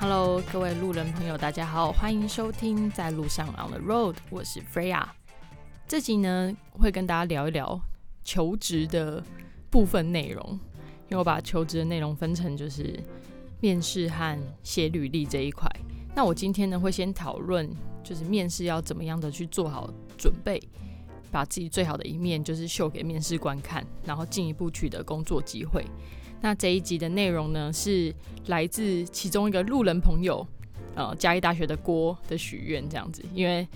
Hello，各位路人朋友，大家好，欢迎收听在路上 On the Road，我是 Freya。这集呢会跟大家聊一聊求职的部分内容，因为我把求职的内容分成就是面试和写履历这一块。那我今天呢会先讨论，就是面试要怎么样的去做好准备，把自己最好的一面就是秀给面试官看，然后进一步取得工作机会。那这一集的内容呢，是来自其中一个路人朋友，呃，嘉义大学的郭的许愿这样子。因为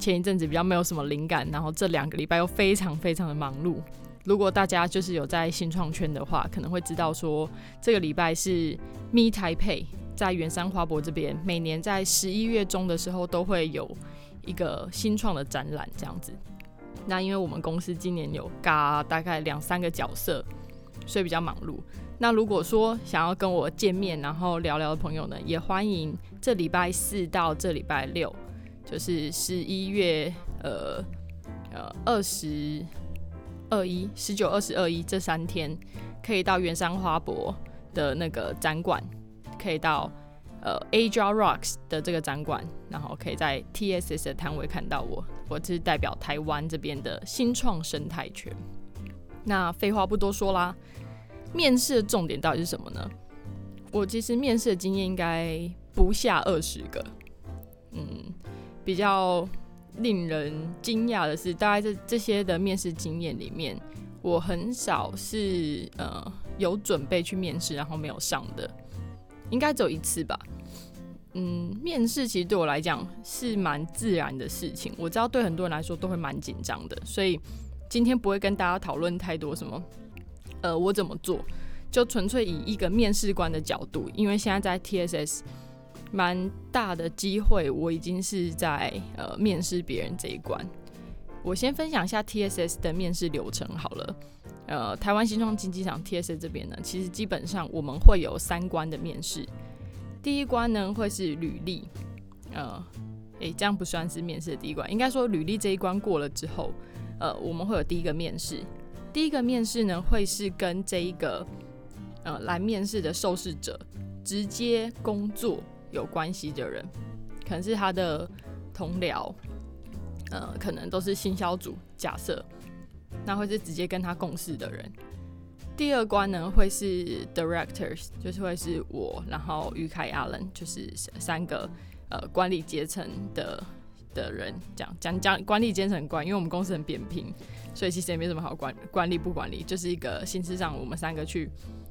前一阵子比较没有什么灵感，然后这两个礼拜又非常非常的忙碌。如果大家就是有在新创圈的话，可能会知道说，这个礼拜是 Me Taipei 在圆山花博这边，每年在十一月中的时候都会有一个新创的展览这样子。那因为我们公司今年有嘎大概两三个角色。所以比较忙碌。那如果说想要跟我见面，然后聊聊的朋友呢，也欢迎这礼拜四到这礼拜六，就是十一月呃呃二十二一、十九、二十二一这三天，可以到圆山花博的那个展馆，可以到呃 Asia Rocks 的这个展馆，然后可以在 TSS 的摊位看到我。我是代表台湾这边的新创生态圈。那废话不多说啦，面试的重点到底是什么呢？我其实面试的经验应该不下二十个。嗯，比较令人惊讶的是，大概这这些的面试经验里面，我很少是呃有准备去面试然后没有上的，应该只有一次吧。嗯，面试其实对我来讲是蛮自然的事情，我知道对很多人来说都会蛮紧张的，所以。今天不会跟大家讨论太多什么，呃，我怎么做，就纯粹以一个面试官的角度，因为现在在 TSS 蛮大的机会，我已经是在呃面试别人这一关。我先分享一下 TSS 的面试流程好了。呃，台湾新创经济场 TSS 这边呢，其实基本上我们会有三关的面试。第一关呢会是履历，呃，诶，这样不算是面试的第一关，应该说履历这一关过了之后。呃，我们会有第一个面试，第一个面试呢会是跟这一个呃来面试的受试者直接工作有关系的人，可能是他的同僚，呃，可能都是新销组，假设那会是直接跟他共事的人。第二关呢会是 directors，就是会是我，然后于凯、阿伦，就是三个呃管理阶层的。的人讲讲讲管理阶层管，因为我们公司很扁平，所以其实也没什么好管管理不管理，就是一个形式上我们三个去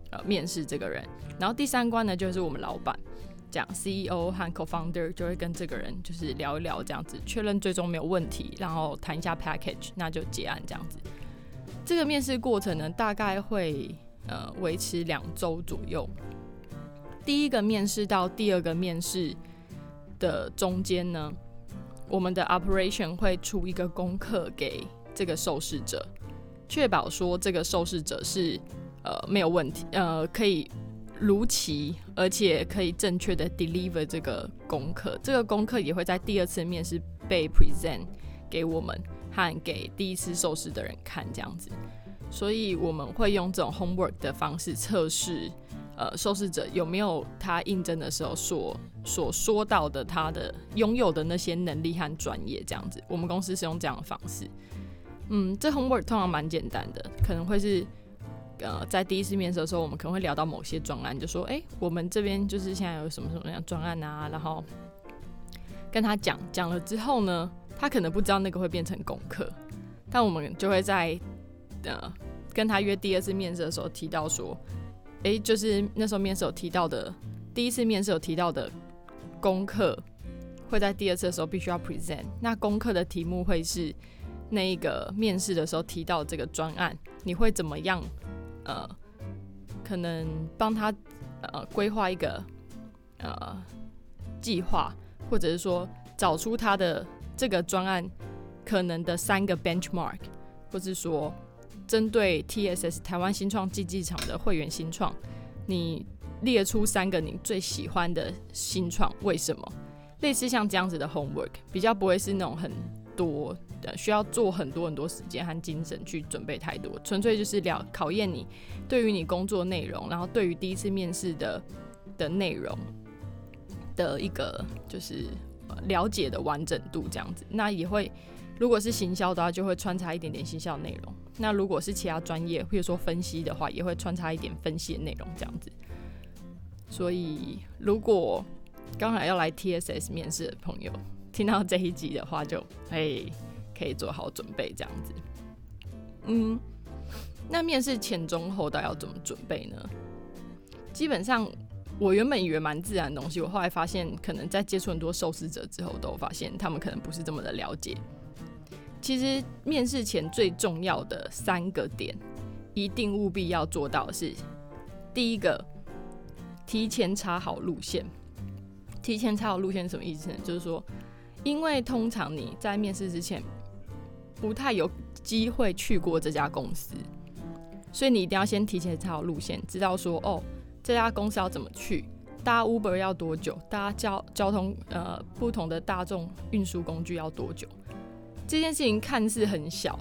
呃面试这个人。然后第三关呢，就是我们老板讲 CEO 和 Co-founder 就会跟这个人就是聊一聊这样子，确认最终没有问题，然后谈一下 package，那就结案这样子。这个面试过程呢，大概会呃维持两周左右。第一个面试到第二个面试的中间呢。我们的 operation 会出一个功课给这个受试者，确保说这个受试者是呃没有问题，呃可以如期而且可以正确的 deliver 这个功课。这个功课也会在第二次面试被 present 给我们和给第一次受试的人看，这样子。所以我们会用这种 homework 的方式测试。呃，受试者有没有他应征的时候所所说到的他的拥有的那些能力和专业这样子？我们公司是用这样的方式。嗯，这 homework 通常蛮简单的，可能会是呃，在第一次面试的时候，我们可能会聊到某些专案，就说，哎，我们这边就是现在有什么什么样专案啊，然后跟他讲讲了之后呢，他可能不知道那个会变成功课，但我们就会在呃跟他约第二次面试的时候提到说。诶，就是那时候面试有提到的，第一次面试有提到的功课，会在第二次的时候必须要 present。那功课的题目会是那一个面试的时候提到这个专案，你会怎么样？呃，可能帮他呃规划一个呃计划，或者是说找出他的这个专案可能的三个 benchmark，或是说。针对 TSS 台湾新创竞技场的会员新创，你列出三个你最喜欢的新创，为什么？类似像这样子的 homework，比较不会是那种很多，需要做很多很多时间和精神去准备太多，纯粹就是了考验你对于你工作内容，然后对于第一次面试的的内容的一个就是了解的完整度这样子。那也会，如果是行销的话，就会穿插一点点行销内容；那如果是其他专业，比如说分析的话，也会穿插一点分析的内容这样子。所以，如果刚好要来 TSS 面试的朋友，听到这一集的话，就哎可以做好准备这样子。嗯，那面试前、中、后到要怎么准备呢？基本上，我原本以为蛮自然的东西，我后来发现，可能在接触很多受试者之后，都发现他们可能不是这么的了解。其实，面试前最重要的三个点，一定务必要做到是：第一个，提前查好路线。提前查好路线什么意思呢？就是说，因为通常你在面试之前不太有机会去过这家公司，所以你一定要先提前查好路线，知道说哦，这家公司要怎么去，搭 Uber 要多久，搭交交通呃不同的大众运输工具要多久。这件事情看似很小，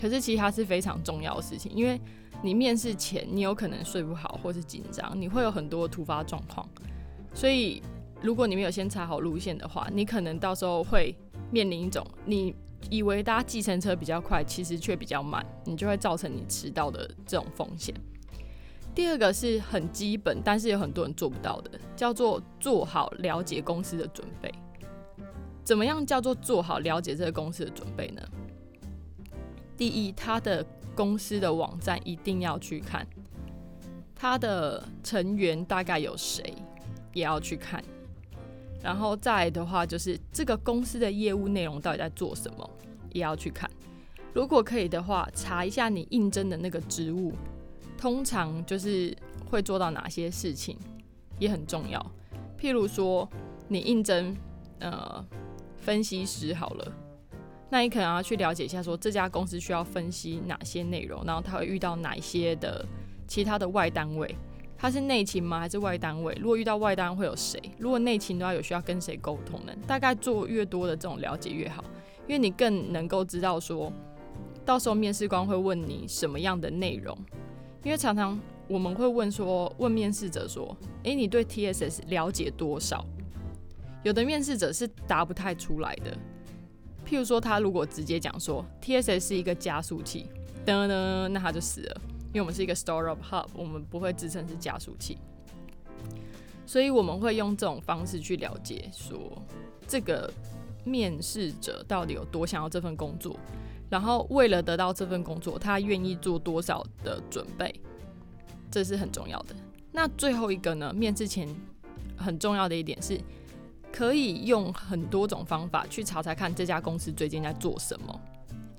可是其实它是非常重要的事情，因为你面试前你有可能睡不好或是紧张，你会有很多突发状况，所以。如果你没有先查好路线的话，你可能到时候会面临一种你以为搭计程车比较快，其实却比较慢，你就会造成你迟到的这种风险。第二个是很基本，但是有很多人做不到的，叫做做好了解公司的准备。怎么样叫做做好了解这个公司的准备呢？第一，他的公司的网站一定要去看，他的成员大概有谁，也要去看。然后再来的话，就是这个公司的业务内容到底在做什么，也要去看。如果可以的话，查一下你应征的那个职务，通常就是会做到哪些事情，也很重要。譬如说，你应征呃分析师好了，那你可能要去了解一下，说这家公司需要分析哪些内容，然后他会遇到哪些的其他的外单位。他是内勤吗？还是外单位？如果遇到外单会有谁？如果内勤的话，有需要跟谁沟通呢？大概做越多的这种了解越好，因为你更能够知道说，到时候面试官会问你什么样的内容。因为常常我们会问说，问面试者说，诶，你对 TSS 了解多少？有的面试者是答不太出来的。譬如说，他如果直接讲说 TSS 是一个加速器，噔噔，那他就死了。因为我们是一个 startup hub，我们不会自称是加速器，所以我们会用这种方式去了解，说这个面试者到底有多想要这份工作，然后为了得到这份工作，他愿意做多少的准备，这是很重要的。那最后一个呢，面试前很重要的一点是，可以用很多种方法去查查看这家公司最近在做什么，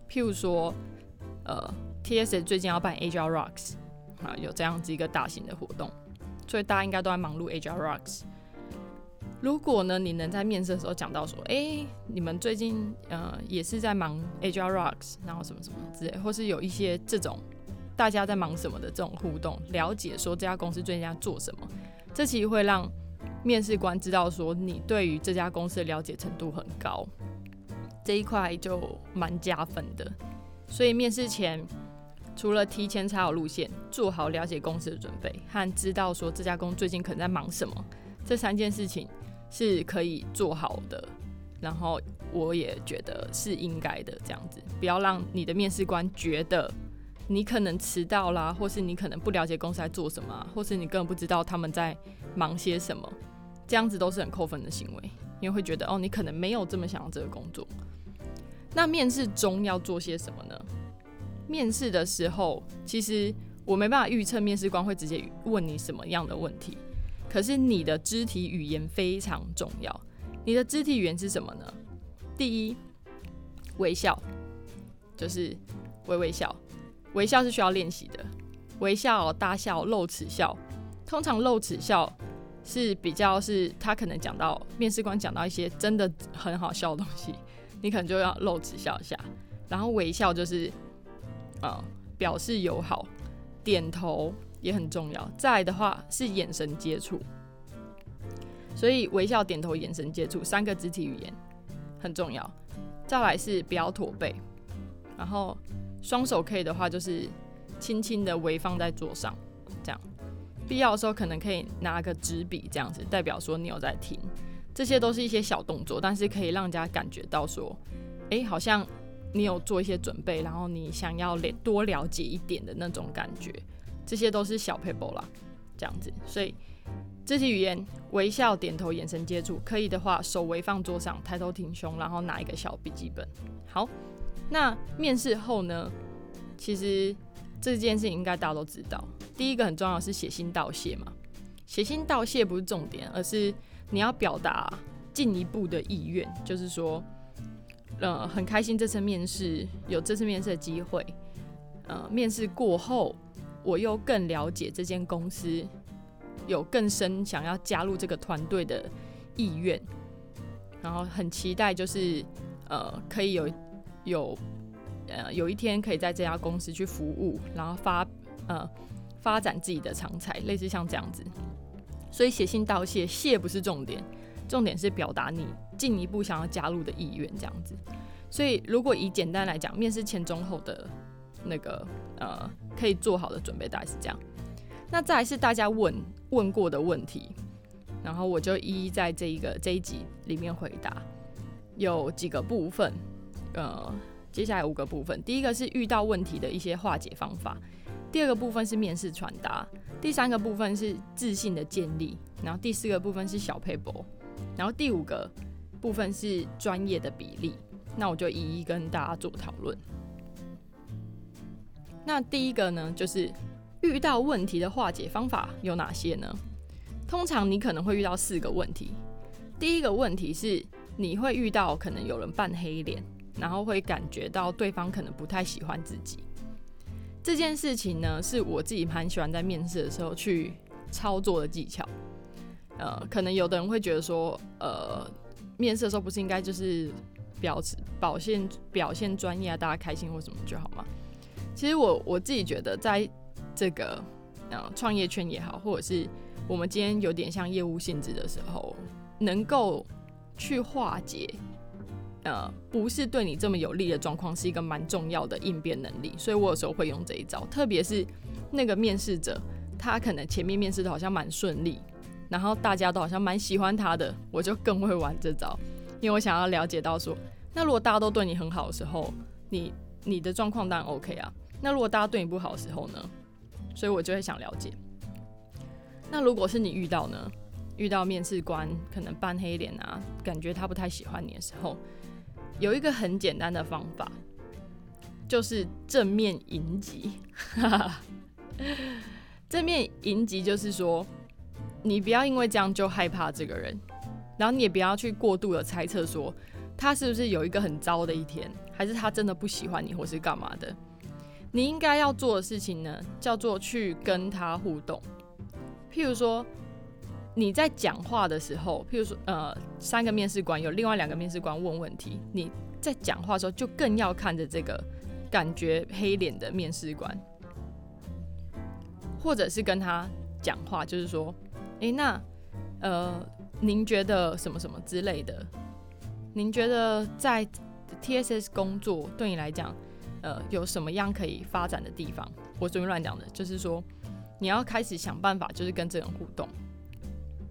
譬如说，呃。T.S. 最近要办 Agile Rocks，啊，有这样子一个大型的活动，所以大家应该都在忙碌 Agile Rocks。如果呢，你能在面试的时候讲到说，哎，你们最近呃也是在忙 Agile Rocks，然后什么什么之类，或是有一些这种大家在忙什么的这种互动，了解说这家公司最近在做什么，这其实会让面试官知道说你对于这家公司的了解程度很高，这一块就蛮加分的。所以面试前。除了提前查好路线，做好了解公司的准备，和知道说这家公司最近可能在忙什么，这三件事情是可以做好的。然后我也觉得是应该的，这样子不要让你的面试官觉得你可能迟到啦，或是你可能不了解公司在做什么，啊或是你根本不知道他们在忙些什么，这样子都是很扣分的行为，因为会觉得哦，你可能没有这么想要这个工作。那面试中要做些什么呢？面试的时候，其实我没办法预测面试官会直接问你什么样的问题。可是你的肢体语言非常重要。你的肢体语言是什么呢？第一，微笑，就是微微笑。微笑是需要练习的。微笑、大笑、露齿笑。通常露齿笑是比较是他可能讲到面试官讲到一些真的很好笑的东西，你可能就要露齿笑一下。然后微笑就是。啊，表示友好，点头也很重要。再来的话是眼神接触，所以微笑、点头、眼神接触三个肢体语言很重要。再来是不要驼背，然后双手可以的话就是轻轻的微放在桌上，这样。必要的时候可能可以拿个纸笔这样子，代表说你有在听。这些都是一些小动作，但是可以让人家感觉到说，哎，好像你有做一些准备，然后你想要了多了解一点的那种感觉。这些都是小 paper 啦，这样子。所以肢体语言，微笑、点头、眼神接触，可以的话手微放桌上，抬头挺胸，然后拿一个小笔记本。好，那面试后呢？其实这件事情应该大家都知道。第一个很重要是写信道谢嘛，写信道谢不是重点，而是你要表达进一步的意愿，就是说，呃，很开心这次面试有这次面试的机会，呃，面试过后我又更了解这间公司，有更深想要加入这个团队的意愿，然后很期待就是呃可以有有呃有一天可以在这家公司去服务，然后发呃。发展自己的长才，类似像这样子，所以写信道谢，谢不是重点，重点是表达你进一步想要加入的意愿，这样子。所以如果以简单来讲，面试前中后的那个呃，可以做好的准备大概是这样。那再来是大家问问过的问题，然后我就一一在这一个这一集里面回答，有几个部分，呃，接下来五个部分，第一个是遇到问题的一些化解方法。第二个部分是面试传达，第三个部分是自信的建立，然后第四个部分是小配博，然后第五个部分是专业的比例。那我就一一跟大家做讨论。那第一个呢，就是遇到问题的化解方法有哪些呢？通常你可能会遇到四个问题。第一个问题是你会遇到可能有人扮黑脸，然后会感觉到对方可能不太喜欢自己。这件事情呢，是我自己蛮喜欢在面试的时候去操作的技巧。呃，可能有的人会觉得说，呃，面试的时候不是应该就是表示表现表现专业啊，大家开心或什么就好吗？其实我我自己觉得，在这个呃创业圈也好，或者是我们今天有点像业务性质的时候，能够去化解。呃，不是对你这么有利的状况，是一个蛮重要的应变能力，所以我有时候会用这一招。特别是那个面试者，他可能前面面试的好像蛮顺利，然后大家都好像蛮喜欢他的，我就更会玩这招，因为我想要了解到说，那如果大家都对你很好的时候，你你的状况当然 OK 啊。那如果大家对你不好的时候呢？所以我就会想了解。那如果是你遇到呢？遇到面试官可能扮黑脸啊，感觉他不太喜欢你的时候。有一个很简单的方法，就是正面迎击。正面迎击就是说，你不要因为这样就害怕这个人，然后你也不要去过度的猜测说他是不是有一个很糟的一天，还是他真的不喜欢你，或是干嘛的。你应该要做的事情呢，叫做去跟他互动。譬如说。你在讲话的时候，譬如说，呃，三个面试官有另外两个面试官问问题，你在讲话的时候就更要看着这个感觉黑脸的面试官，或者是跟他讲话，就是说，诶，那，呃，您觉得什么什么之类的？您觉得在 TSS 工作对你来讲，呃，有什么样可以发展的地方？我随便乱讲的，就是说，你要开始想办法，就是跟这人互动。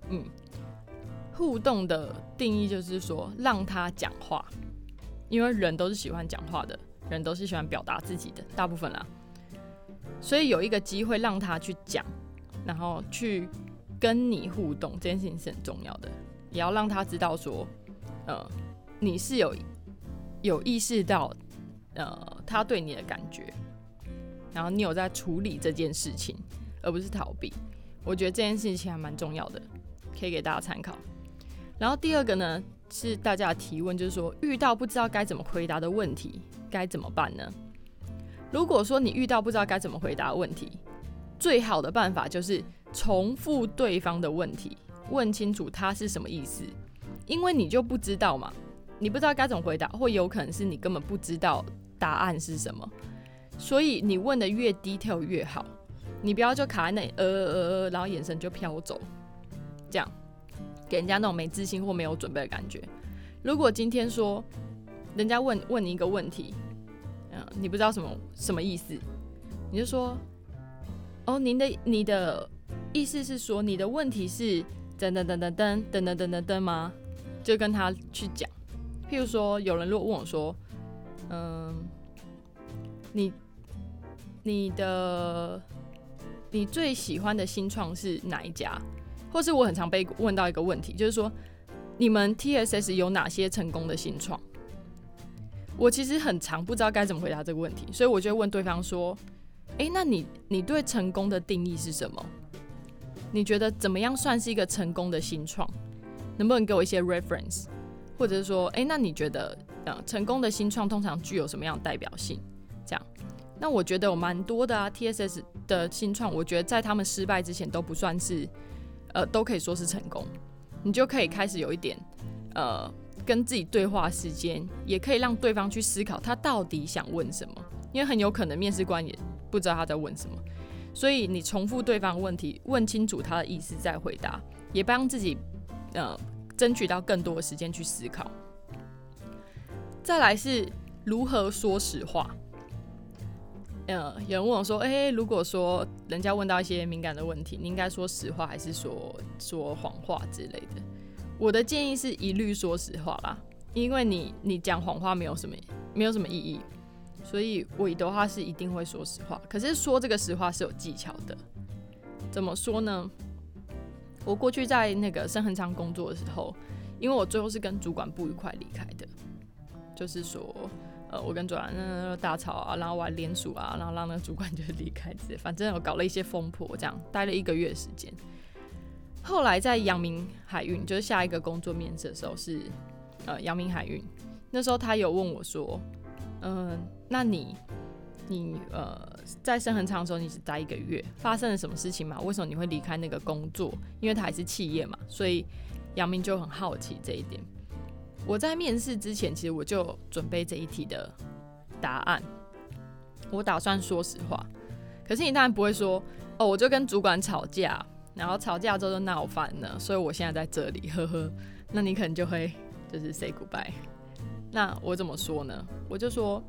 嗯，互动的定义就是说让他讲话，因为人都是喜欢讲话的，人都是喜欢表达自己的，大部分啦。所以有一个机会让他去讲，然后去跟你互动，这件事情是很重要的，也要让他知道说，呃，你是有有意识到，呃，他对你的感觉，然后你有在处理这件事情，而不是逃避。我觉得这件事情还蛮重要的。可以给大家参考。然后第二个呢，是大家的提问，就是说遇到不知道该怎么回答的问题，该怎么办呢？如果说你遇到不知道该怎么回答的问题，最好的办法就是重复对方的问题，问清楚他是什么意思，因为你就不知道嘛，你不知道该怎么回答，或有可能是你根本不知道答案是什么，所以你问的越 detail 越好，你不要就卡在那里，呃呃呃，然后眼神就飘走。这样给人家那种没自信或没有准备的感觉。如果今天说，人家问问你一个问题，嗯，你不知道什么什么意思，你就说，哦，您的你的意思是说你的问题是噔噔噔噔噔噔噔噔噔噔吗？就跟他去讲。譬如说，有人如果问我说，嗯，你你的你最喜欢的新创是哪一家？或是我很常被问到一个问题，就是说，你们 TSS 有哪些成功的新创？我其实很常不知道该怎么回答这个问题，所以我就问对方说：“诶，那你你对成功的定义是什么？你觉得怎么样算是一个成功的新创？能不能给我一些 reference？或者是说，诶，那你觉得，呃，成功的新创通常具有什么样的代表性？这样，那我觉得有蛮多的啊，TSS 的新创，我觉得在他们失败之前都不算是，呃，都可以说是成功。你就可以开始有一点，呃。”跟自己对话时间，也可以让对方去思考他到底想问什么，因为很有可能面试官也不知道他在问什么，所以你重复对方问题，问清楚他的意思再回答，也帮自己呃争取到更多的时间去思考。再来是如何说实话。呃，有人问我说：“诶，如果说人家问到一些敏感的问题，你应该说实话还是说说谎话之类的？”我的建议是一律说实话啦，因为你你讲谎话没有什么没有什么意义，所以我的话是一定会说实话。可是说这个实话是有技巧的，怎么说呢？我过去在那个深恒昌工作的时候，因为我最后是跟主管不愉快离开的，就是说，呃，我跟主管那大吵啊，然后我还联署啊，然后让那个主管就离开，反正我搞了一些风波，这样待了一个月时间。后来在阳明海运，就是下一个工作面试的时候是，呃，阳明海运。那时候他有问我说，嗯，那你，你呃，在生恒昌的时候你只待一个月，发生了什么事情吗？为什么你会离开那个工作？因为他还是企业嘛，所以杨明就很好奇这一点。我在面试之前，其实我就准备这一题的答案，我打算说实话。可是你当然不会说，哦，我就跟主管吵架。然后吵架之后就闹翻了，所以我现在在这里，呵呵。那你可能就会就是 say goodbye。那我怎么说呢？我就说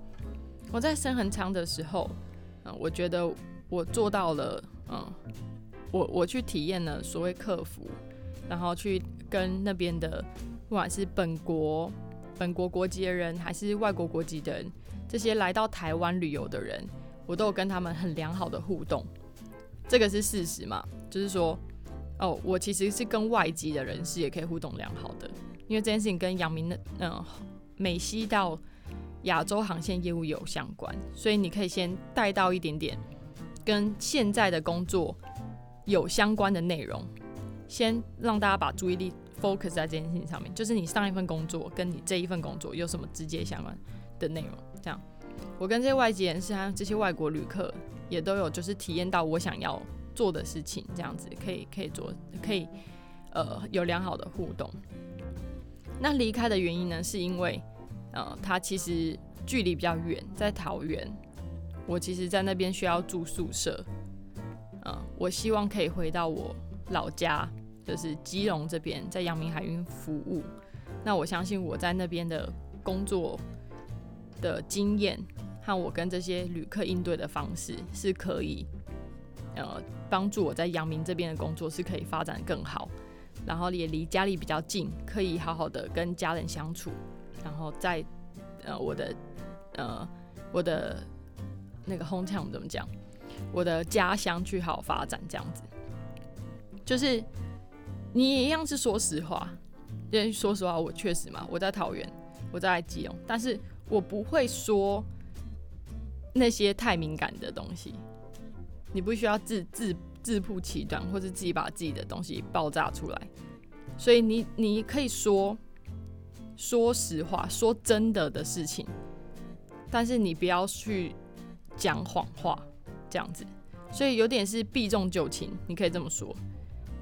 我在深恒昌的时候，嗯，我觉得我做到了，嗯，我我去体验了所谓客服，然后去跟那边的不管是本国本国国籍的人，还是外国国籍的人，这些来到台湾旅游的人，我都有跟他们很良好的互动。这个是事实嘛？就是说，哦，我其实是跟外籍的人士也可以互动良好的，因为这件事情跟杨明的嗯美西到亚洲航线业务有相关，所以你可以先带到一点点跟现在的工作有相关的内容，先让大家把注意力 focus 在这件事情上面，就是你上一份工作跟你这一份工作有什么直接相关的内容。这样，我跟这些外籍人士还有这些外国旅客。也都有，就是体验到我想要做的事情，这样子可以可以做，可以呃有良好的互动。那离开的原因呢，是因为呃他其实距离比较远，在桃园，我其实在那边需要住宿舍，嗯，我希望可以回到我老家，就是基隆这边，在阳明海运服务。那我相信我在那边的工作的经验。和我跟这些旅客应对的方式是可以，呃，帮助我在阳明这边的工作是可以发展更好，然后也离家里比较近，可以好好的跟家人相处，然后在呃我的呃我的那个 home town 怎么讲，我的家乡去好发展这样子，就是你一样是说实话，因为说实话我确实嘛，我在桃园，我在基隆，但是我不会说。那些太敏感的东西，你不需要自自自曝其短，或者自己把自己的东西爆炸出来。所以你你可以说说实话，说真的的事情，但是你不要去讲谎话，这样子。所以有点是避重就轻，你可以这么说。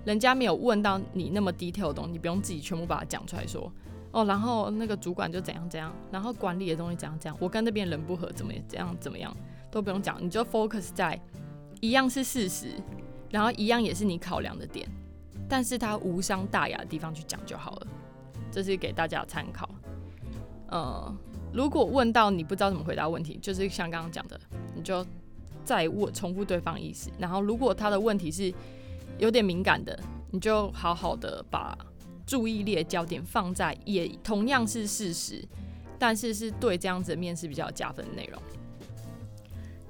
人家没有问到你那么低调的东西，你不用自己全部把它讲出来说。哦，然后那个主管就怎样怎样，然后管理的东西怎样怎样，我跟那边人不合，怎么怎样怎么样都不用讲，你就 focus 在一样是事实，然后一样也是你考量的点，但是它无伤大雅的地方去讲就好了，这是给大家参考。呃，如果问到你不知道怎么回答问题，就是像刚刚讲的，你就再问重复对方意思。然后如果他的问题是有点敏感的，你就好好的把注意力焦点放在也同样是事实，但是是对这样子面试比较加分的内容。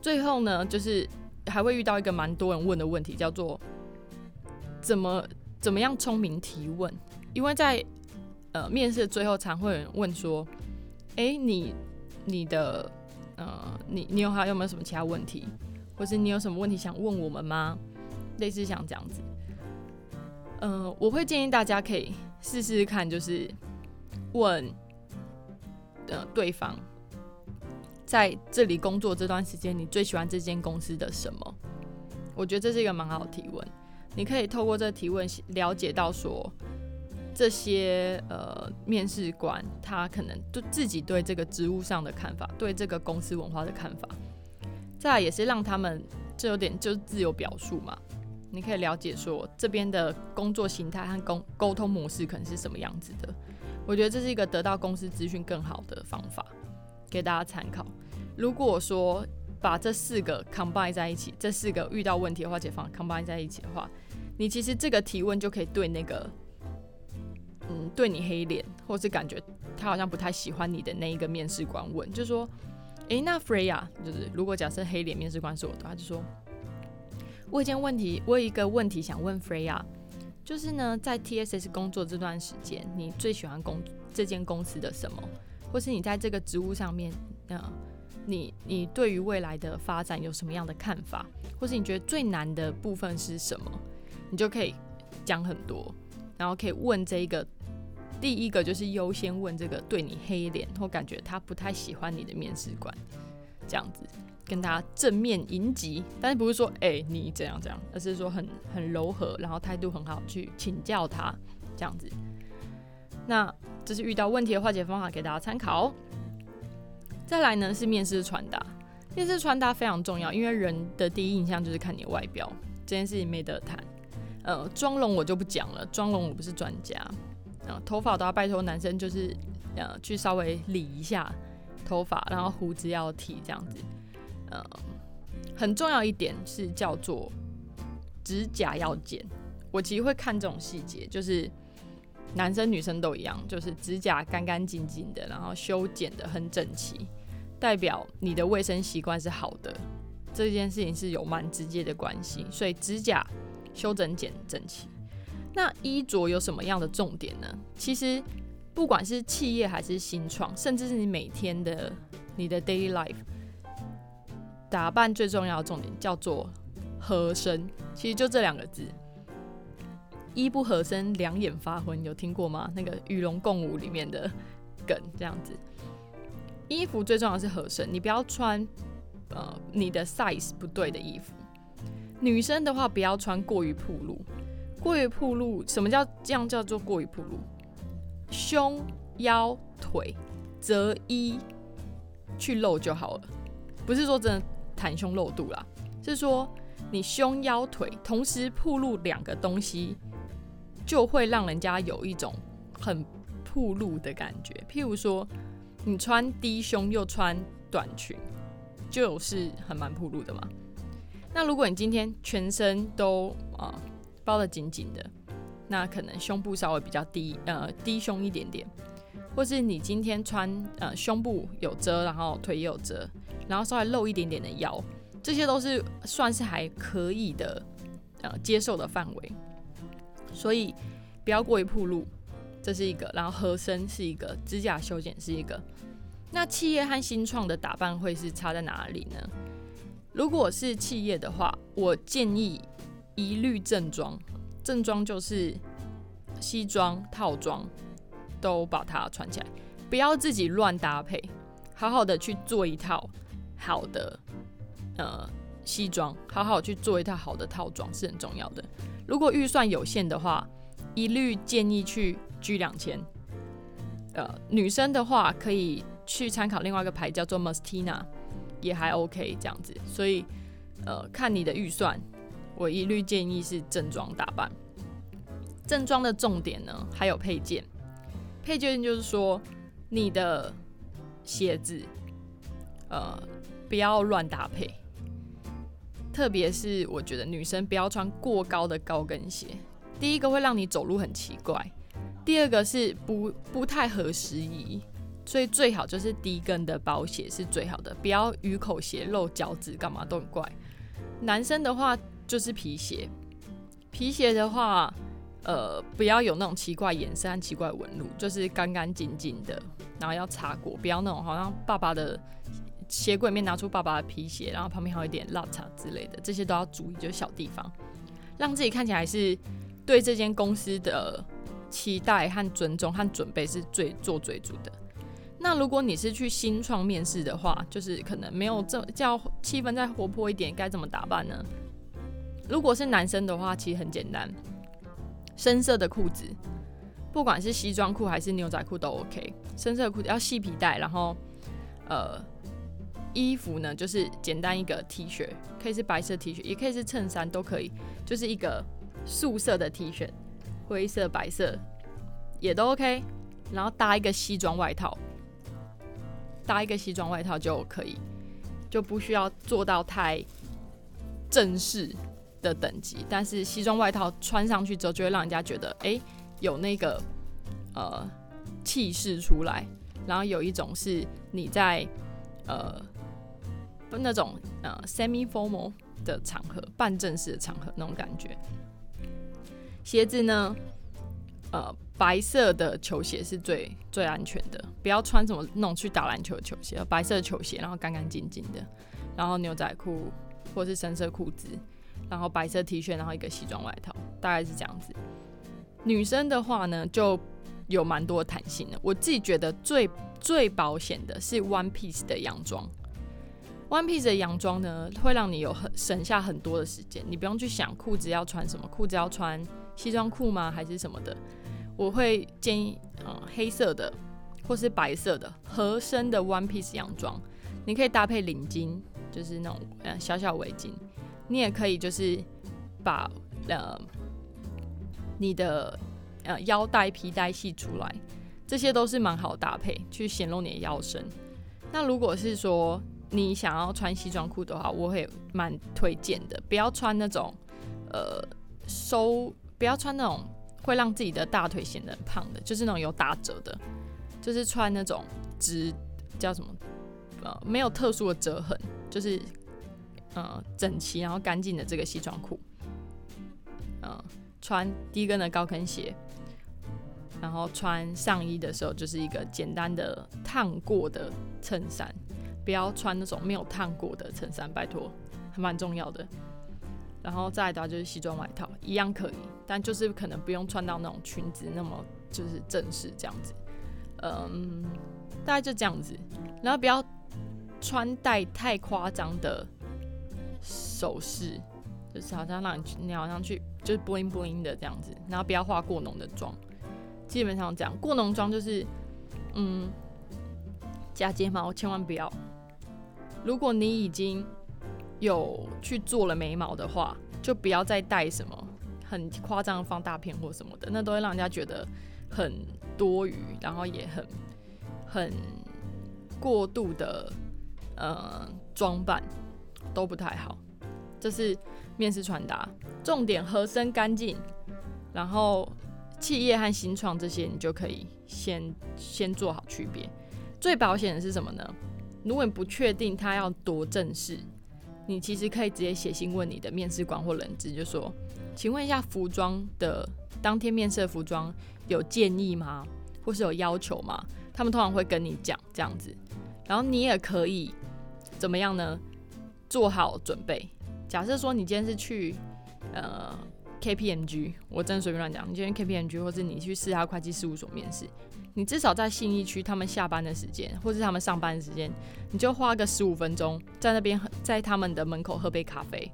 最后呢，就是还会遇到一个蛮多人问的问题，叫做怎么怎么样聪明提问？因为在呃面试最后，常会有人问说。哎，你你的呃，你你有还有没有什么其他问题，或是你有什么问题想问我们吗？类似像这样子，呃，我会建议大家可以试试看，就是问呃对方在这里工作这段时间，你最喜欢这间公司的什么？我觉得这是一个蛮好的提问，你可以透过这提问了解到说。这些呃面试官，他可能对自己对这个职务上的看法，对这个公司文化的看法，再来也是让他们这有点就是自由表述嘛。你可以了解说这边的工作形态和沟沟通模式可能是什么样子的。我觉得这是一个得到公司资讯更好的方法，给大家参考。如果说把这四个 combine 在一起，这四个遇到问题的话，解放 combine 在一起的话，你其实这个提问就可以对那个。嗯，对你黑脸，或是感觉他好像不太喜欢你的那一个面试官问，就说：“诶，那 Freya，就是如果假设黑脸面试官是我的话，就说，我有一件问题，我有一个问题想问 Freya，就是呢，在 TSS 工作这段时间，你最喜欢公这间公司的什么？或是你在这个职务上面，嗯，你你对于未来的发展有什么样的看法？或是你觉得最难的部分是什么？你就可以讲很多。”然后可以问这一个，第一个就是优先问这个对你黑脸或感觉他不太喜欢你的面试官，这样子跟他正面迎击，但是不是说哎你怎样怎样，而是说很很柔和，然后态度很好去请教他这样子。那这是遇到问题的化解方法，给大家参考。再来呢是面试传达，面试传达非常重要，因为人的第一印象就是看你外表，这件事情没得谈。呃，妆容我就不讲了，妆容我不是专家。啊，头发都要拜托男生，就是呃，去稍微理一下头发，然后胡子要剃这样子。呃，很重要一点是叫做指甲要剪。我其实会看这种细节，就是男生女生都一样，就是指甲干干净净的，然后修剪的很整齐，代表你的卫生习惯是好的。这件事情是有蛮直接的关系，所以指甲。修整剪整齐，那衣着有什么样的重点呢？其实不管是企业还是新创，甚至是你每天的你的 daily life，打扮最重要的重点叫做合身。其实就这两个字，衣不合身，两眼发昏，有听过吗？那个与龙共舞里面的梗这样子。衣服最重要是合身，你不要穿呃你的 size 不对的衣服。女生的话，不要穿过于暴露。过于暴露，什么叫这样叫做过于暴露？胸、腰、腿择一去露就好了，不是说真的袒胸露肚啦，是说你胸、腰、腿同时暴露两个东西，就会让人家有一种很暴露的感觉。譬如说，你穿低胸又穿短裙，就是很蛮暴露的嘛。那如果你今天全身都啊包得紧紧的，那可能胸部稍微比较低，呃低胸一点点，或是你今天穿呃胸部有遮，然后腿也有遮，然后稍微露一点点的腰，这些都是算是还可以的呃接受的范围，所以不要过于暴露，这是一个，然后合身是一个，指甲修剪是一个，那企业和新创的打扮会是差在哪里呢？如果是企业的话，我建议一律正装。正装就是西装、套装都把它穿起来，不要自己乱搭配。好好的去做一套好的呃西装，好好去做一套好的套装是很重要的。如果预算有限的话，一律建议去 G 两千。呃，女生的话可以去参考另外一个牌叫做 Mustina。也还 OK 这样子，所以呃，看你的预算，我一律建议是正装打扮。正装的重点呢，还有配件。配件就是说，你的鞋子，呃，不要乱搭配，特别是我觉得女生不要穿过高的高跟鞋。第一个会让你走路很奇怪，第二个是不不太合时宜，所以最好就是低跟的包鞋是最好的，不要鱼口鞋露脚趾，干嘛都很怪。男生的话就是皮鞋，皮鞋的话，呃，不要有那种奇怪颜色和奇怪纹路，就是干干净净的，然后要擦过，不要那种好像爸爸的鞋柜里面拿出爸爸的皮鞋，然后旁边还有一点蜡擦之类的，这些都要注意，就是小地方，让自己看起来是。对这间公司的期待和尊重和准备是最做最足的。那如果你是去新创面试的话，就是可能没有这叫气氛再活泼一点，该怎么打扮呢？如果是男生的话，其实很简单，深色的裤子，不管是西装裤还是牛仔裤都 OK。深色裤子要系皮带，然后呃，衣服呢就是简单一个 T 恤，可以是白色 T 恤，也可以是衬衫，都可以，就是一个。素色的 T 恤，灰色、白色也都 OK，然后搭一个西装外套，搭一个西装外套就可以，就不需要做到太正式的等级。但是西装外套穿上去之后，就会让人家觉得，哎，有那个呃气势出来，然后有一种是你在呃那种呃 semi formal 的场合，半正式的场合那种感觉。鞋子呢？呃，白色的球鞋是最最安全的，不要穿什么那种去打篮球的球鞋，白色的球鞋，然后干干净净的，然后牛仔裤或是深色裤子，然后白色 T 恤，然后一个西装外套，大概是这样子。女生的话呢，就有蛮多弹性的。我自己觉得最最保险的是 One Piece 的洋装。One Piece 的洋装呢，会让你有很省下很多的时间，你不用去想裤子要穿什么，裤子要穿。西装裤吗？还是什么的？我会建议，嗯，黑色的或是白色的合身的 one piece 洋装，你可以搭配领巾，就是那种呃小小围巾。你也可以就是把呃你的呃腰带皮带系出来，这些都是蛮好搭配，去显露你的腰身。那如果是说你想要穿西装裤的话，我会蛮推荐的，不要穿那种呃收。不要穿那种会让自己的大腿显得很胖的，就是那种有打折的，就是穿那种直叫什么呃没有特殊的折痕，就是呃整齐然后干净的这个西装裤，嗯，穿低跟的高跟鞋，然后穿上衣的时候就是一个简单的烫过的衬衫，不要穿那种没有烫过的衬衫，拜托，还蛮重要的。然后再来的话就是西装外套，一样可以，但就是可能不用穿到那种裙子那么就是正式这样子，嗯，大概就这样子。然后不要穿戴太夸张的手势，就是好像让你你好像去就是 bling bling 的这样子。然后不要化过浓的妆，基本上这样过浓妆就是嗯假睫毛千万不要。如果你已经有去做了眉毛的话，就不要再戴什么很夸张的放大片或什么的，那都会让人家觉得很多余，然后也很很过度的呃装扮都不太好。这是面试传达重点，合身干净，然后企业和新创这些你就可以先先做好区别。最保险的是什么呢？如果你不确定他要多正式。你其实可以直接写信问你的面试官或人资，就说：“请问一下，服装的当天面试服装有建议吗？或是有要求吗？”他们通常会跟你讲这样子，然后你也可以怎么样呢？做好准备。假设说你今天是去呃 KPMG，我真的随便乱讲，你今天 KPMG 或者你去四大会计事务所面试。你至少在信义区，他们下班的时间，或是他们上班的时间，你就花个十五分钟在那边，在他们的门口喝杯咖啡，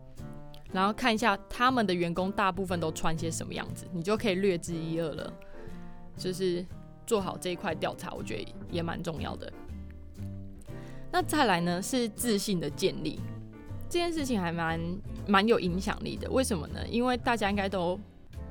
然后看一下他们的员工大部分都穿些什么样子，你就可以略知一二了。就是做好这一块调查，我觉得也蛮重要的。那再来呢，是自信的建立，这件事情还蛮蛮有影响力的。为什么呢？因为大家应该都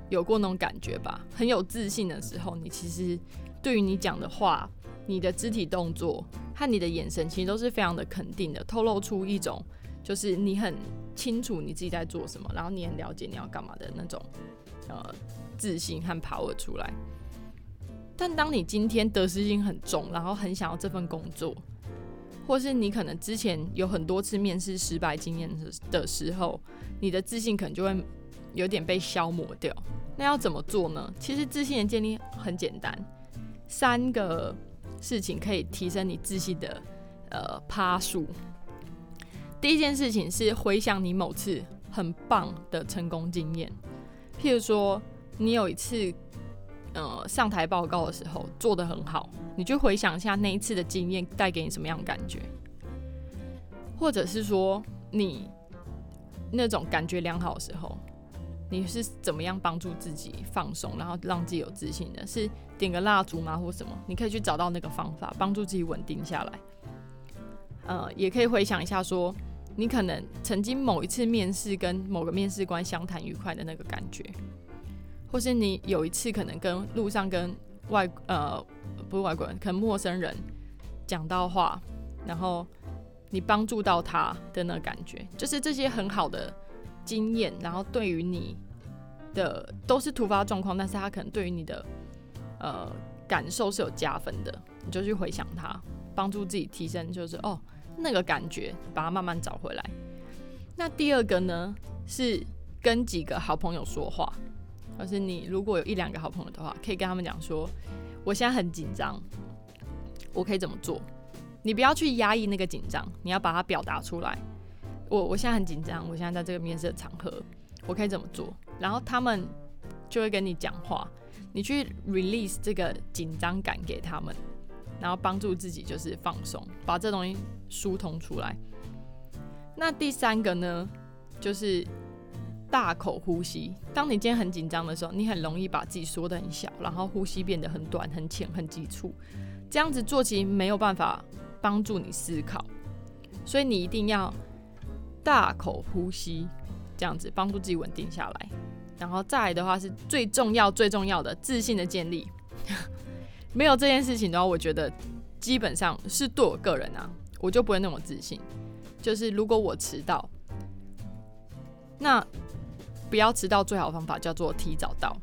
有过那种感觉吧，很有自信的时候，你其实。对于你讲的话，你的肢体动作和你的眼神，其实都是非常的肯定的，透露出一种就是你很清楚你自己在做什么，然后你很了解你要干嘛的那种呃自信和 power 出来。但当你今天得失心很重，然后很想要这份工作，或是你可能之前有很多次面试失败经验的的时候，你的自信可能就会有点被消磨掉。那要怎么做呢？其实自信的建立很简单，三个事情可以提升你自信的呃趴数。第一件事情是回想你某次很棒的成功经验，譬如说你有一次呃上台报告的时候做得很好，你就回想一下那一次的经验带给你什么样的感觉，或者是说你那种感觉良好的时候。你是怎么样帮助自己放松，然后让自己有自信的？是点个蜡烛吗，或什么？你可以去找到那个方法，帮助自己稳定下来。呃，也可以回想一下，说你可能曾经某一次面试跟某个面试官相谈愉快的那个感觉，或是你有一次可能跟路上跟外呃不是外国人，可能陌生人讲到话，然后你帮助到他的那感觉，就是这些很好的。经验，然后对于你的都是突发状况，但是他可能对于你的呃感受是有加分的，你就去回想他，帮助自己提升，就是哦那个感觉，把它慢慢找回来。那第二个呢，是跟几个好朋友说话，而是你如果有一两个好朋友的话，可以跟他们讲说，我现在很紧张，我可以怎么做？你不要去压抑那个紧张，你要把它表达出来。我我现在很紧张，我现在在这个面试的场合，我可以怎么做？然后他们就会跟你讲话，你去 release 这个紧张感给他们，然后帮助自己就是放松，把这东西疏通出来。那第三个呢，就是大口呼吸。当你今天很紧张的时候，你很容易把自己缩得很小，然后呼吸变得很短、很浅、很急促。这样子做其实没有办法帮助你思考，所以你一定要。大口呼吸，这样子帮助自己稳定下来。然后再来的话，是最重要、最重要的自信的建立。没有这件事情的话，我觉得基本上是对我个人啊，我就不会那么自信。就是如果我迟到，那不要迟到，最好的方法叫做提早到。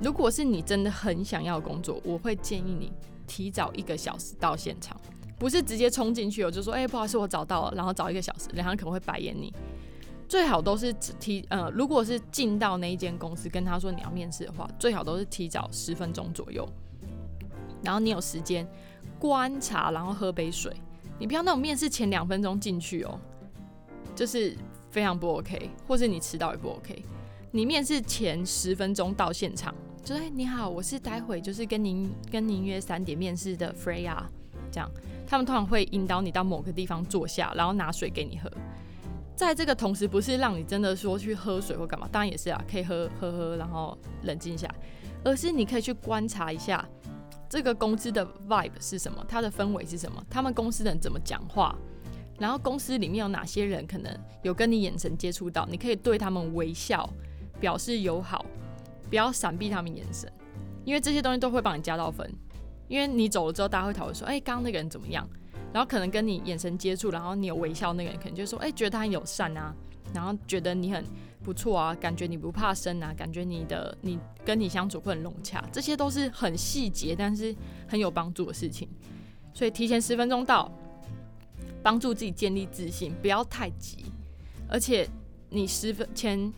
如果是你真的很想要工作，我会建议你提早一个小时到现场。不是直接冲进去，我就说，哎，不好意思，我找到了，然后找一个小时，人家可能会白眼你。最好都是提，呃，如果是进到那一间公司，跟他说你要面试的话，最好都是提早十分钟左右。然后你有时间观察，然后喝杯水。你不要那种面试前两分钟进去哦，就是非常不 OK，或者你迟到也不 OK。你面试前十分钟到现场，就哎，你好，我是待会就是跟您跟您约三点面试的 Freya，这样。他们通常会引导你到某个地方坐下，然后拿水给你喝。在这个同时，不是让你真的说去喝水或干嘛，当然也是啊，可以喝喝喝，然后冷静一下。而是你可以去观察一下这个公司的 vibe 是什么，它的氛围是什么，他们公司人怎么讲话，然后公司里面有哪些人可能有跟你眼神接触到，你可以对他们微笑，表示友好，不要闪避他们眼神，因为这些东西都会帮你加到分。因为你走了之后，大家会讨论说：“哎，刚刚那个人怎么样？”然后可能跟你眼神接触，然后你有微笑，那个人可能就说：“哎，觉得他很友善啊，然后觉得你很不错啊，感觉你不怕生啊，感觉你的你跟你相处会很融洽。”这些都是很细节，但是很有帮助的事情。所以提前十分钟到，帮助自己建立自信，不要太急。而且你十分前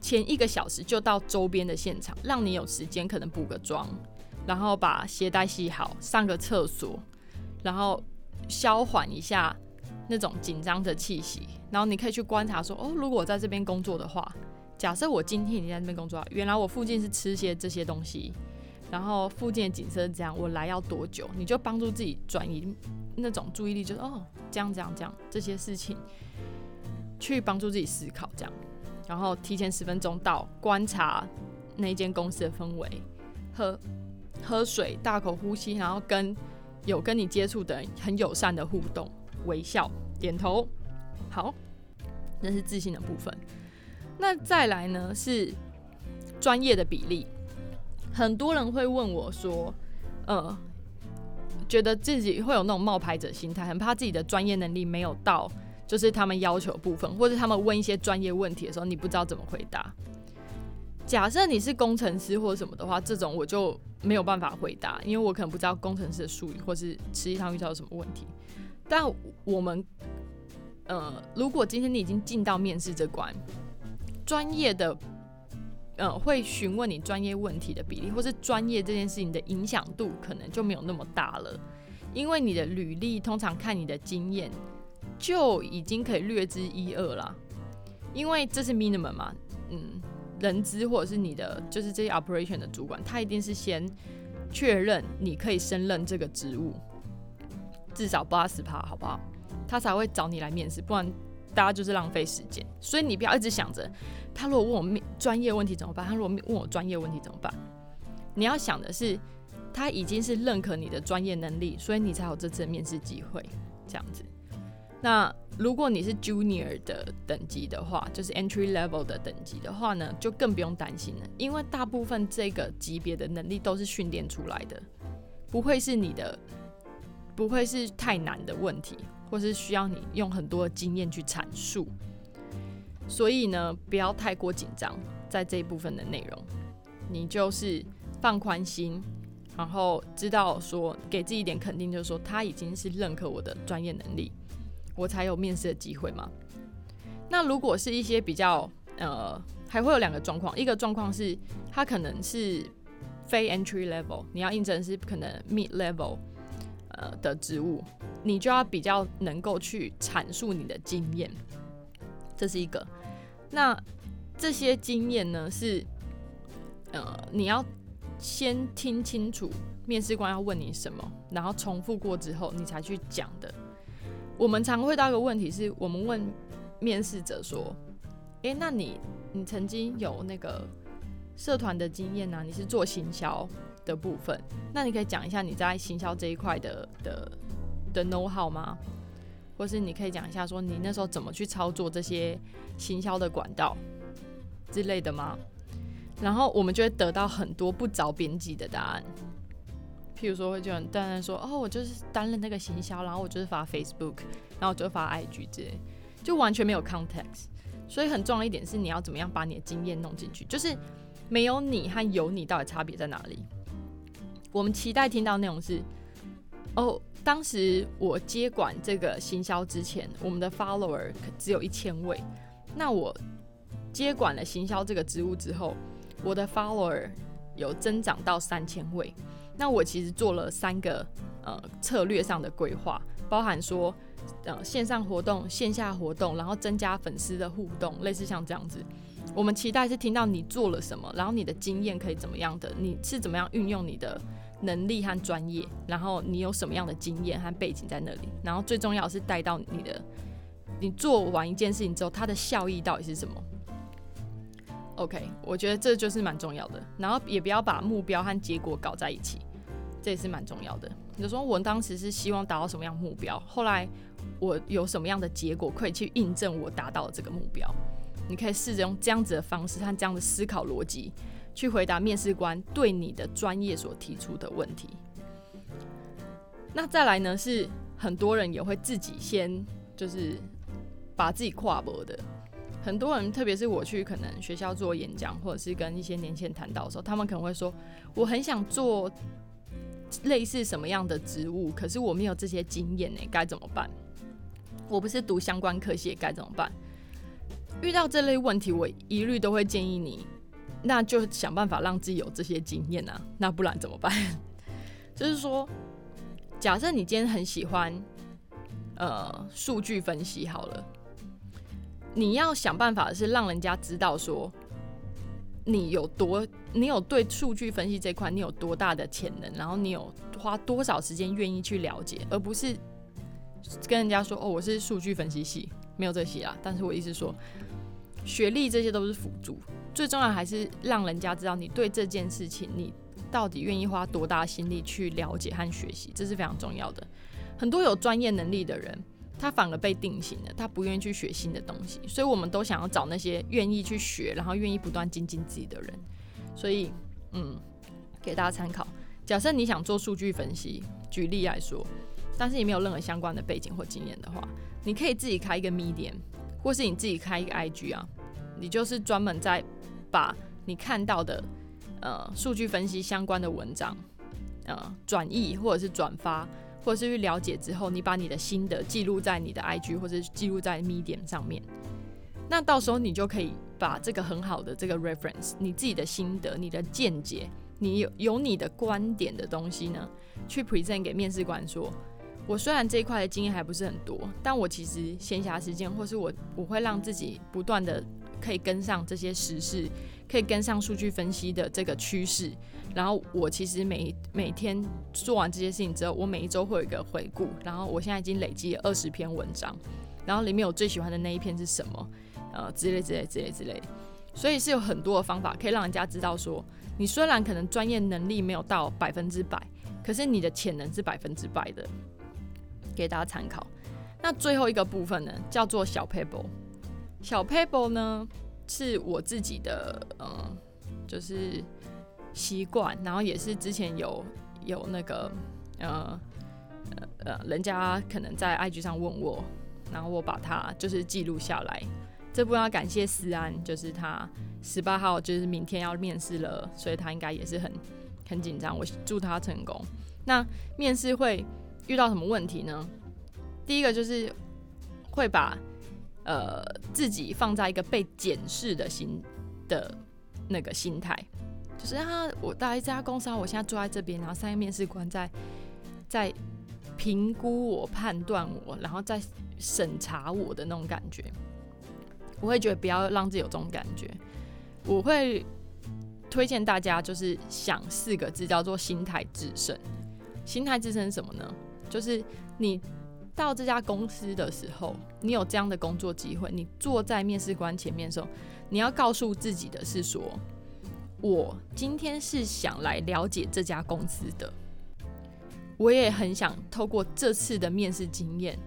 前一个小时就到周边的现场，让你有时间可能补个妆。然后把鞋带系好，上个厕所，然后消缓一下那种紧张的气息。然后你可以去观察说，哦，如果我在这边工作的话，假设我今天已经在这边工作，原来我附近是吃些这些东西，然后附近的景色是这样，我来要多久？你就帮助自己转移那种注意力，就是哦，这样这样这样这些事情，去帮助自己思考这样。然后提前十分钟到，观察那间公司的氛围喝。喝水，大口呼吸，然后跟有跟你接触的人很友善的互动，微笑，点头，好，那是自信的部分。那再来呢是专业的比例。很多人会问我说，呃，觉得自己会有那种冒牌者心态，很怕自己的专业能力没有到，就是他们要求部分，或者他们问一些专业问题的时候，你不知道怎么回答。假设你是工程师或者什么的话，这种我就没有办法回答，因为我可能不知道工程师的术语，或是实际上遇到什么问题。但我们，呃，如果今天你已经进到面试这关，专业的，呃，会询问你专业问题的比例，或是专业这件事情的影响度，可能就没有那么大了，因为你的履历通常看你的经验，就已经可以略知一二了，因为这是 minimum 嘛，嗯。人资或者是你的就是这些 operation 的主管，他一定是先确认你可以胜任这个职务，至少八十趴，好不好？他才会找你来面试，不然大家就是浪费时间。所以你不要一直想着，他如果问我面专业问题怎么办？他如果问我专业问题怎么办？你要想的是，他已经是认可你的专业能力，所以你才有这次面试机会，这样子。那如果你是 junior 的等级的话，就是 entry level 的等级的话呢，就更不用担心了，因为大部分这个级别的能力都是训练出来的，不会是你的，不会是太难的问题，或是需要你用很多经验去阐述。所以呢，不要太过紧张，在这一部分的内容，你就是放宽心，然后知道说给自己一点肯定，就是说他已经是认可我的专业能力。我才有面试的机会嘛？那如果是一些比较呃，还会有两个状况，一个状况是他可能是非 entry level，你要应征是可能 mid level 呃的职务，你就要比较能够去阐述你的经验，这是一个。那这些经验呢是呃，你要先听清楚面试官要问你什么，然后重复过之后，你才去讲的。我们常会到一个问题，是我们问面试者说：“诶，那你你曾经有那个社团的经验呢？你是做行销的部分，那你可以讲一下你在行销这一块的的的 know how 吗？或是你可以讲一下说你那时候怎么去操作这些行销的管道之类的吗？然后我们就会得到很多不着边际的答案。”譬如说，会就很淡淡说，哦，我就是担任那个行销，然后我就是发 Facebook，然后我就发 IG 之类，就完全没有 context。所以很重要一点是，你要怎么样把你的经验弄进去，就是没有你和有你到底差别在哪里？我们期待听到内容是，哦，当时我接管这个行销之前，我们的 follower 只有一千位，那我接管了行销这个职务之后，我的 follower 有增长到三千位。那我其实做了三个呃策略上的规划，包含说呃线上活动、线下活动，然后增加粉丝的互动，类似像这样子。我们期待是听到你做了什么，然后你的经验可以怎么样的，你是怎么样运用你的能力和专业，然后你有什么样的经验和背景在那里，然后最重要是带到你的，你做完一件事情之后，它的效益到底是什么？OK，我觉得这就是蛮重要的，然后也不要把目标和结果搞在一起。这也是蛮重要的。你说我当时是希望达到什么样目标？后来我有什么样的结果可以去印证我达到了这个目标？你可以试着用这样子的方式和这样的思考逻辑去回答面试官对你的专业所提出的问题。那再来呢？是很多人也会自己先就是把自己跨博的。很多人，特别是我去可能学校做演讲，或者是跟一些年轻人谈到的时候，他们可能会说：“我很想做。”类似什么样的职务？可是我没有这些经验呢，该怎么办？我不是读相关科系，该怎么办？遇到这类问题，我一律都会建议你，那就想办法让自己有这些经验啊。那不然怎么办？就是说，假设你今天很喜欢呃数据分析，好了，你要想办法是让人家知道说。你有多，你有对数据分析这块，你有多大的潜能，然后你有花多少时间愿意去了解，而不是跟人家说哦，我是数据分析系，没有这些啊。但是我意思说，学历这些都是辅助，最重要还是让人家知道你对这件事情，你到底愿意花多大心力去了解和学习，这是非常重要的。很多有专业能力的人。他反而被定型了，他不愿意去学新的东西，所以我们都想要找那些愿意去学，然后愿意不断精进自己的人。所以，嗯，给大家参考。假设你想做数据分析，举例来说，但是你没有任何相关的背景或经验的话，你可以自己开一个 Medium，或是你自己开一个 IG 啊，你就是专门在把你看到的呃数据分析相关的文章，呃转译或者是转发，或者是去了解之后，你把你的心得记录在你的 IG 或者记录在 Medium 上面，那到时候你就可以把这个很好的这个 reference，你自己的心得、你的见解。你有有你的观点的东西呢，去 present 给面试官说，我虽然这一块的经验还不是很多，但我其实闲暇时间，或是我我会让自己不断的可以跟上这些时事，可以跟上数据分析的这个趋势。然后我其实每每天做完这些事情之后，我每一周会有一个回顾。然后我现在已经累积了二十篇文章，然后里面有最喜欢的那一篇是什么，呃，之类之类之类之类。所以是有很多的方法可以让人家知道说。你虽然可能专业能力没有到百分之百，可是你的潜能是百分之百的，给大家参考。那最后一个部分呢，叫做小 paper。小 paper 呢，是我自己的，嗯，就是习惯，然后也是之前有有那个，呃呃呃，人家可能在 IG 上问我，然后我把它就是记录下来。这部分要感谢思安，就是他。十八号就是明天要面试了，所以他应该也是很很紧张。我祝他成功。那面试会遇到什么问题呢？第一个就是会把呃自己放在一个被检视的心的那个心态，就是啊，我到一家公司，我现在坐在这边，然后三个面试官在在评估我、判断我，然后再审查我的那种感觉。我会觉得不要让自己有这种感觉。我会推荐大家就是想四个字，叫做心态制胜。心态制胜什么呢？就是你到这家公司的时候，你有这样的工作机会，你坐在面试官前面的时候，你要告诉自己的是说，我今天是想来了解这家公司的，我也很想透过这次的面试经验，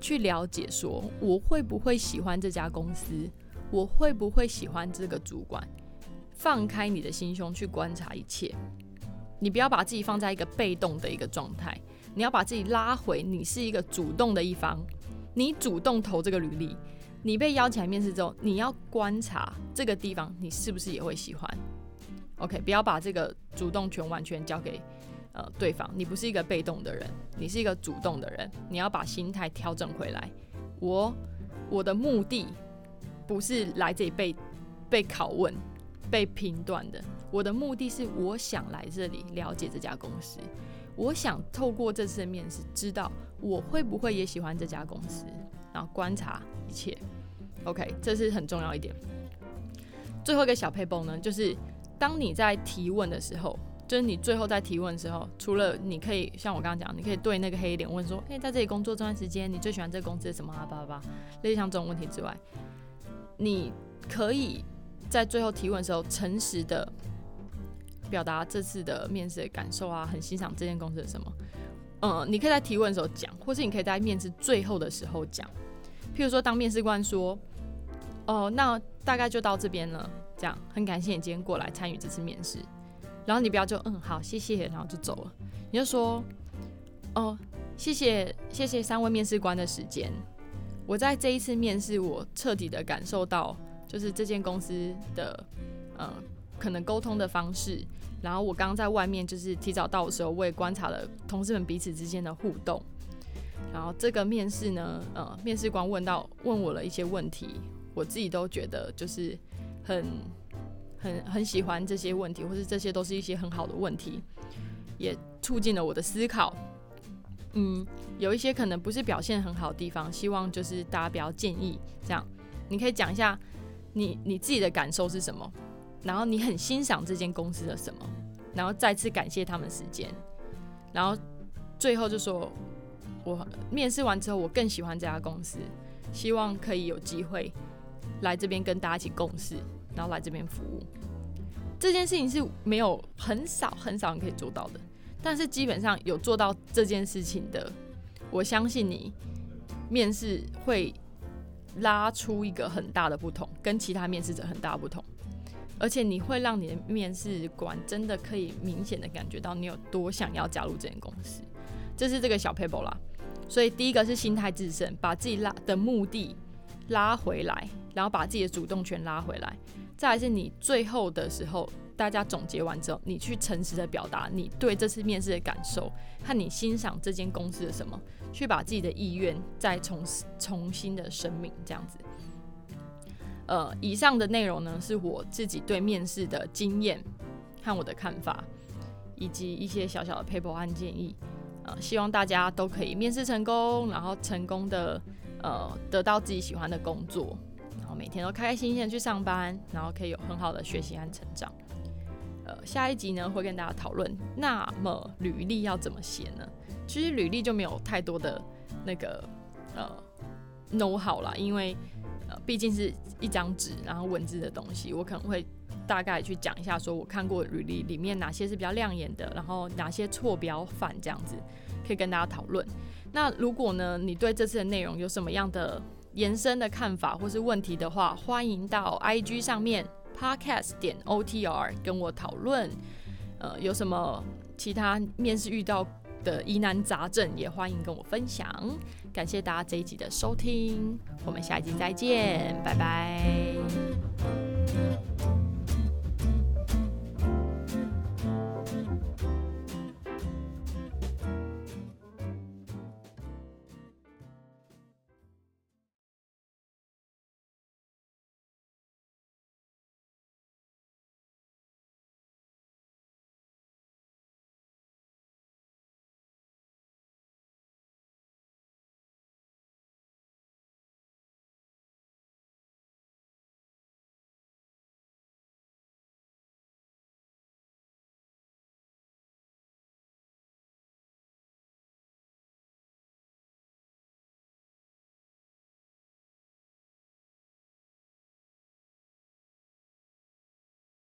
去了解说我会不会喜欢这家公司。我会不会喜欢这个主管？放开你的心胸去观察一切，你不要把自己放在一个被动的一个状态，你要把自己拉回，你是一个主动的一方，你主动投这个履历，你被邀请来面试之后，你要观察这个地方，你是不是也会喜欢？OK，不要把这个主动权完全交给呃对方，你不是一个被动的人，你是一个主动的人，你要把心态调整回来。我我的目的。不是来这里被被拷问、被评断的。我的目的是，我想来这里了解这家公司，我想透过这次的面试，知道我会不会也喜欢这家公司，然后观察一切。OK，这是很重要一点。最后一个小配包呢，就是当你在提问的时候，就是你最后在提问的时候，除了你可以像我刚刚讲，你可以对那个黑脸问说：“哎，在这里工作这段时间，你最喜欢这个公司什么啊？”叭叭叭，类似像这种问题之外。你可以在最后提问的时候，诚实的表达这次的面试的感受啊，很欣赏这间公司的什么。嗯，你可以在提问的时候讲，或是你可以在面试最后的时候讲。譬如说，当面试官说：“哦，那大概就到这边了。”这样，很感谢你今天过来参与这次面试。然后你不要就嗯好，谢谢，然后就走了。你就说：“哦，谢谢，谢谢三位面试官的时间。”我在这一次面试，我彻底的感受到，就是这间公司的，呃，可能沟通的方式。然后我刚刚在外面就是提早到的时候，我也观察了同事们彼此之间的互动。然后这个面试呢，呃，面试官问到问我了一些问题，我自己都觉得就是很很很喜欢这些问题，或是这些都是一些很好的问题，也促进了我的思考。嗯，有一些可能不是表现很好的地方，希望就是大家不要建议这样。你可以讲一下你你自己的感受是什么，然后你很欣赏这间公司的什么，然后再次感谢他们时间，然后最后就说，我面试完之后我更喜欢这家公司，希望可以有机会来这边跟大家一起共事，然后来这边服务。这件事情是没有很少很少人可以做到的。但是基本上有做到这件事情的，我相信你面试会拉出一个很大的不同，跟其他面试者很大不同。而且你会让你的面试官真的可以明显的感觉到你有多想要加入这间公司。这是这个小 paper 啦。所以第一个是心态自胜，把自己拉的目的拉回来，然后把自己的主动权拉回来。再来是你最后的时候，大家总结完之后，你去诚实的表达你对这次面试的感受，和你欣赏这间公司的什么，去把自己的意愿再重重新的声明，这样子。呃，以上的内容呢，是我自己对面试的经验和我的看法，以及一些小小的 paper 和建议。呃，希望大家都可以面试成功，然后成功的呃得到自己喜欢的工作，然后每天都开开心心的去上班，然后可以有很好的学习和成长。呃，下一集呢会跟大家讨论，那么履历要怎么写呢？其实履历就没有太多的那个呃 know 好了，因为毕竟是一张纸，然后文字的东西，我可能会。大概去讲一下，说我看过履历里面哪些是比较亮眼的，然后哪些错标犯这样子，可以跟大家讨论。那如果呢，你对这次的内容有什么样的延伸的看法或是问题的话，欢迎到 IG 上面 podcast 点 OTR 跟我讨论。呃，有什么其他面试遇到的疑难杂症，也欢迎跟我分享。感谢大家这一集的收听，我们下一集再见，拜拜。